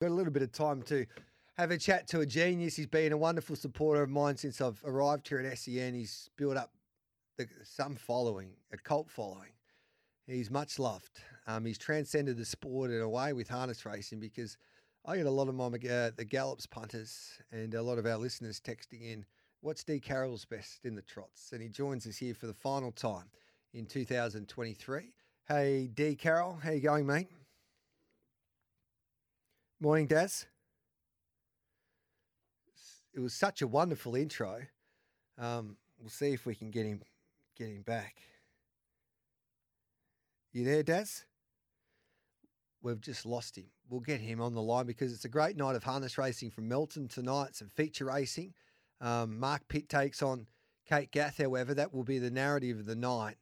Got a little bit of time to have a chat to a genius. He's been a wonderful supporter of mine since I've arrived here at SEN. He's built up the, some following, a cult following. He's much loved. Um, he's transcended the sport in a way with harness racing because I get a lot of my uh, the Gallops punters and a lot of our listeners texting in, "What's D Carroll's best in the trots?" And he joins us here for the final time in 2023. Hey, D Carroll, how you going, mate? Morning, Daz. It was such a wonderful intro. Um, we'll see if we can get him get him back. You there, Daz? We've just lost him. We'll get him on the line because it's a great night of harness racing from Melton tonight. Some feature racing. Um, Mark Pitt takes on Kate Gath. However, that will be the narrative of the night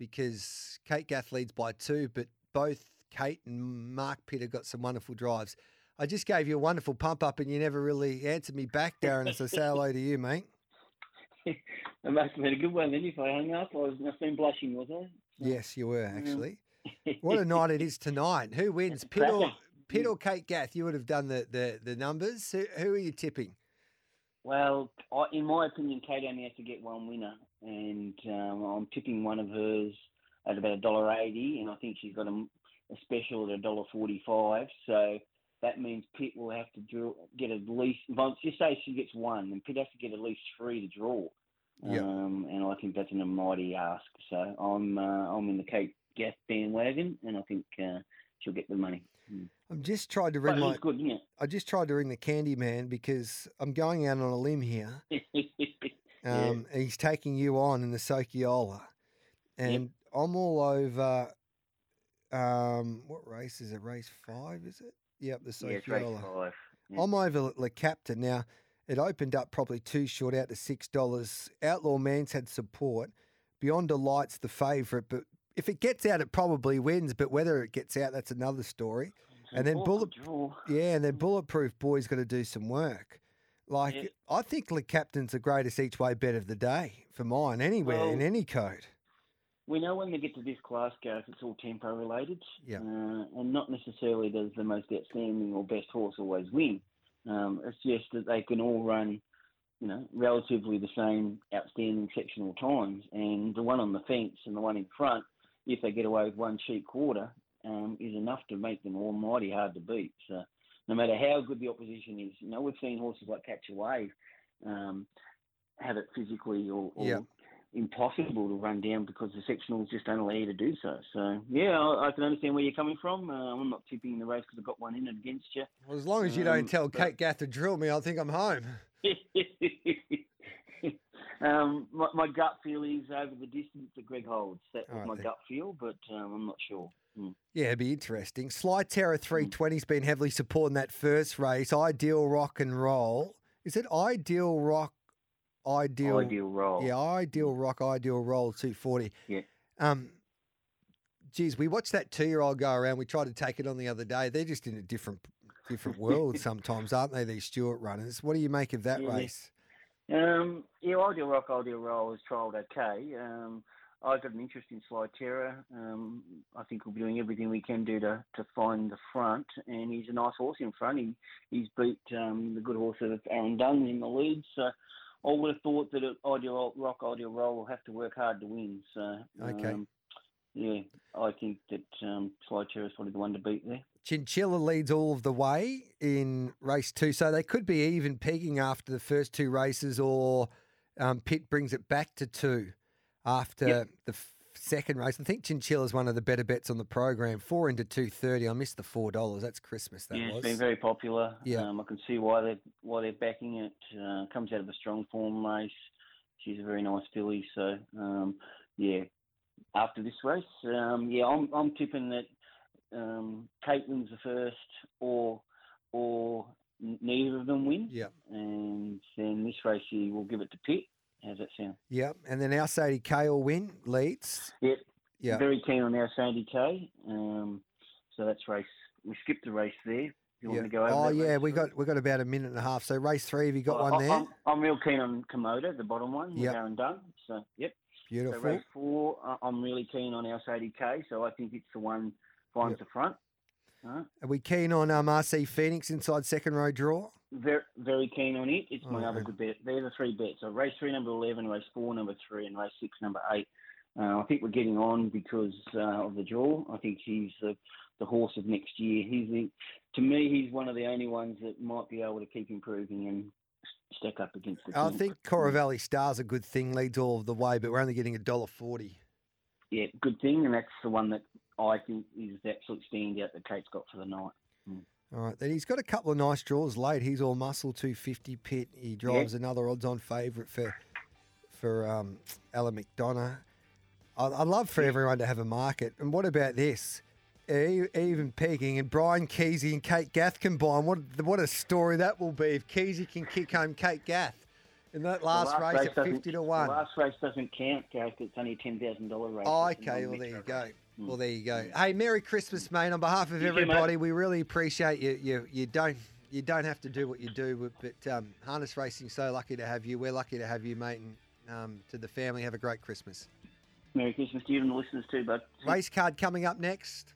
because Kate Gath leads by two, but both Kate and Mark Pitt have got some wonderful drives. I just gave you a wonderful pump up and you never really answered me back, Darren, as I say hello to you, mate. it must have been a good one then if I hung up. I was, must have been blushing, was I? Yes, you were, actually. what a night it is tonight. Who wins, Pitt or, Pitt or Kate Gath? You would have done the, the, the numbers. Who, who are you tipping? Well, I, in my opinion, Kate only has to get one winner, and um, I'm tipping one of hers at about a dollar eighty, and I think she's got a, a special at a dollar forty-five. So that means Pitt will have to draw, get at least. Once you say she gets one, then Pitt has to get at least three to draw. Yep. Um, and I think that's an mighty ask. So I'm uh, I'm in the Kate Gath bandwagon, and I think uh, she'll get the money. Mm. I'm just trying to ring my. good, yeah. I just tried to ring the candy man because I'm going out on a limb here. Yeah. Um, and He's taking you on in the Sokyola, and I'm all over. Um, what race is it? Race five, is it? Yep, the yeah, Sokyola. five. Yeah. I'm over at Le Captain now. It opened up probably two short out to six dollars. Outlaw Man's had support. Beyond the Lights, the favourite, but if it gets out, it probably wins. But whether it gets out, that's another story. and then Bullet- Yeah, and then Bulletproof Boy's got to do some work. Like Yeah. I think Le Captain's the greatest each way bet of the day for mine, anywhere in any code. We know when they get to this class, Gareth, it's all tempo related. Yeah. Uh, and not necessarily does the most outstanding or best horse always win. Um, it's just that they can all run, you know, relatively the same outstanding sectional times. And the one on the fence and the one in front, if they get away with one cheap quarter, um, is enough to make them almighty hard to beat. So no matter how good the opposition is, you know, we've seen horses like Catch a Wave um, have it physically or, or Yeah. Impossible to run down because the sectionals just don't allow you to do so. So yeah, I, I can understand where you're coming from. Uh, I'm not tipping the race because I've got one in against you. Well, as long as you don't Um, tell but- Kate Gath to drill me, I think I'm home. um, my, my gut feel is over the distance that Greg holds. That was Alright my then. gut feel, but um, I'm not sure. Mm. Yeah, it'd be interesting. Sly Terror 320's been heavily supporting that first race. Ideal Rock and Roll. Is it Ideal Rock? Ideal. Ideal role. Yeah, Ideal Rock, Ideal Roll 240. Yeah. Um, geez, we watched that two year old go around. We tried to take it on the other day. They're just in a different different world sometimes, aren't they, these Stewart runners? What do you make of that Yeah. race? Um, yeah, Ideal Rock, Ideal Roll has trialled okay. Um, I've got an interest in Sly Terror. Um, I think we'll be doing everything we can do to, to find the front, and he's a nice horse in front. He he's beat um, the good horse of Aaron Dunn in the lead, so I would have thought that it- Ideal Rock, Ideal Roll will have to work hard to win. So Okay. um, yeah, I think that um, Sly is probably the one to beat there. Chinchilla leads all of the way in race two, so they could be even peaking after the first two races, or um, Pitt brings it back to two after Yep. the second race. I think Chinchilla's one of the better bets on the program. Four into two thirty. I missed the four dollars. That's Christmas. That yeah, was. it's been very popular. Yeah. Um, I can see why they why they're backing it. Uh, comes out of a strong form race. She's a very nice filly. So um, yeah, after this race, um, yeah, I'm I'm tipping that um, Kate wins the first, or or neither of them win. Yep. And then this race here will give it to Pitt. How's that sound? Yep. And then our Sadie K will win leads. Yep. Yeah. Very keen on our Sandy K. Um, so that's race. We skipped the race there. You want Yeah. me to go over Oh yeah, we got we got about a minute and a half. So race three, have you got Well, one I- there? I'm, I'm real keen on Komodo, the bottom one, Yep. Aaron Dunn. So, yep. So Beautiful. race four, uh, I'm really keen on our Sadie K, so I think it's the one finds Yep. the front. Right. Are we keen on um, RC Phoenix inside second row draw? Very, very keen on it. It's my Oh, other good bet. They're the three bets. So race three, number eleven, race four, number three, and race six, number eight. Uh, I think we're getting on because uh, of the draw. I think he's the, the horse of next year. He's the, to me, he's one of the only ones that might be able to keep improving and stack up against the. I King. think Coravelli Star's a good thing, leads all of the way, but we're only getting a dollar forty. yeah, good thing, and that's the one that I think is the absolute standout that Kate's got for the night. All right, then he's got a couple of nice draws late. He's all muscle, two fifty pit. He drives another odds-on favourite for for um, Alan McDonough. I, I love for everyone to have a market. And what about this? Even pegging and Brian Keesey and Kate Gath combined. What what a story that will be if Keesey can kick home Kate Gath in that The last, race, at doesn't- fifty to The one. last race doesn't count, Gareth. It's only ten thousand dollar race. Oh, okay. Well, there you go. Race. Well, there you go. Hey, Merry Christmas, mate! On behalf of everybody, we really appreciate you. You you don't you don't have to do what you do, but, but um, harness racing. So lucky to have you. We're lucky to have you, mate. And um, to the family, have a great Christmas. Merry Christmas to you and the listeners too, bud. Race card coming up next.